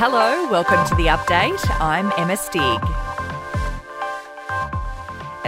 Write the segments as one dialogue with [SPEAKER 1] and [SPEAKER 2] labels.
[SPEAKER 1] Hello, welcome to the update. I'm Emma Stig.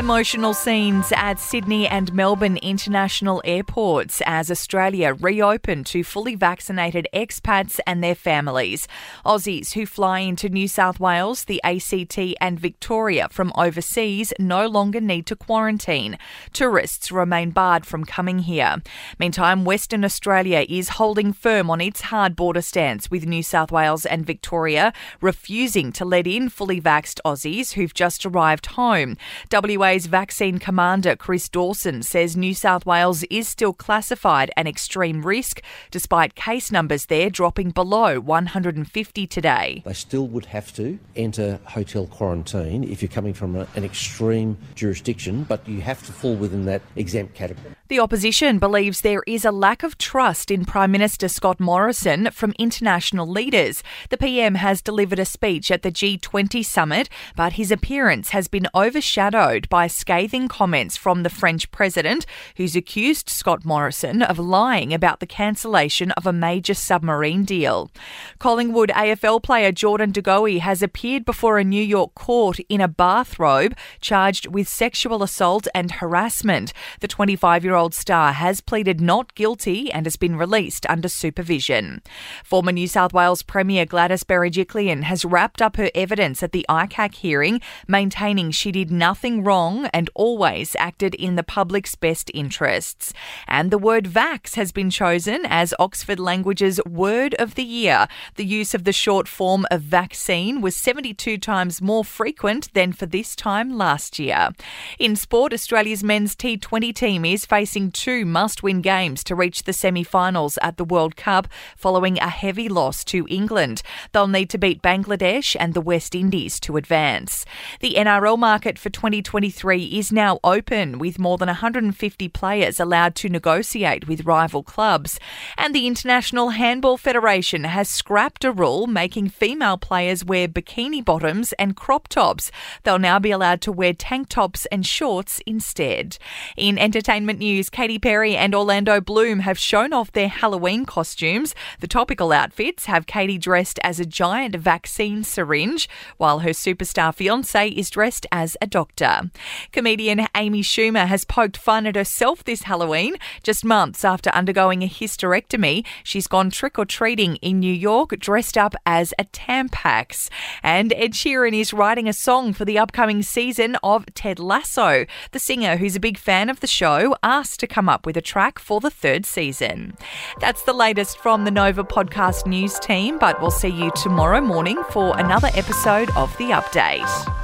[SPEAKER 1] Emotional scenes at Sydney and Melbourne international airports as Australia reopened to fully vaccinated expats and their families. Aussies who fly into New South Wales, the ACT, and Victoria from overseas no longer need to quarantine. Tourists remain barred from coming here. Meantime, Western Australia is holding firm on its hard border stance with New South Wales and Victoria, refusing to let in fully vaxxed Aussies who've just arrived home. WA WA's vaccine commander Chris Dawson says New South Wales is still classified an extreme risk, despite case numbers there dropping below 150 today.
[SPEAKER 2] They still would have to enter hotel quarantine if you're coming from an extreme jurisdiction, but you have to fall within that exempt category.
[SPEAKER 1] The opposition believes there is a lack of trust in Prime Minister Scott Morrison from international leaders. The PM has delivered a speech at the G20 summit, but his appearance has been overshadowed by scathing comments from the French president, who's accused Scott Morrison of lying about the cancellation of a major submarine deal. Collingwood AFL player Jordan De Goey has appeared before a New York court in a bathrobe, charged with sexual assault and harassment. The 25 year old old star has pleaded not guilty and has been released under supervision. Former New South Wales Premier Gladys Berejiklian has wrapped up her evidence at the ICAC hearing, maintaining she did nothing wrong and always acted in the public's best interests. And the word vax has been chosen as Oxford Language's word of the year. The use of the short form of vaccine was 72 times more frequent than for this time last year. In sport, Australia's men's T20 team is facing facing two must win games to reach the semi finals at the World Cup following a heavy loss to England. They'll need to beat Bangladesh and the West Indies to advance. The NRL market for 2023 is now open, with more than 150 players allowed to negotiate with rival clubs. And the International Handball Federation has scrapped a rule making female players wear bikini bottoms and crop tops. They'll now be allowed to wear tank tops and shorts instead. In entertainment news, news, Katy Perry and Orlando Bloom have shown off their Halloween costumes. The topical outfits have Katy dressed as a giant vaccine syringe, while her superstar fiance is dressed as a doctor. Comedian Amy Schumer has poked fun at herself this Halloween. Just months after undergoing a hysterectomy, she's gone trick or treating in New York dressed up as a Tampax. And Ed Sheeran is writing a song for the upcoming season of Ted Lasso. The singer, who's a big fan of the show, to come up with a track for the third season. That's the latest from the Nova Podcast News team, but we'll see you tomorrow morning for another episode of The Update.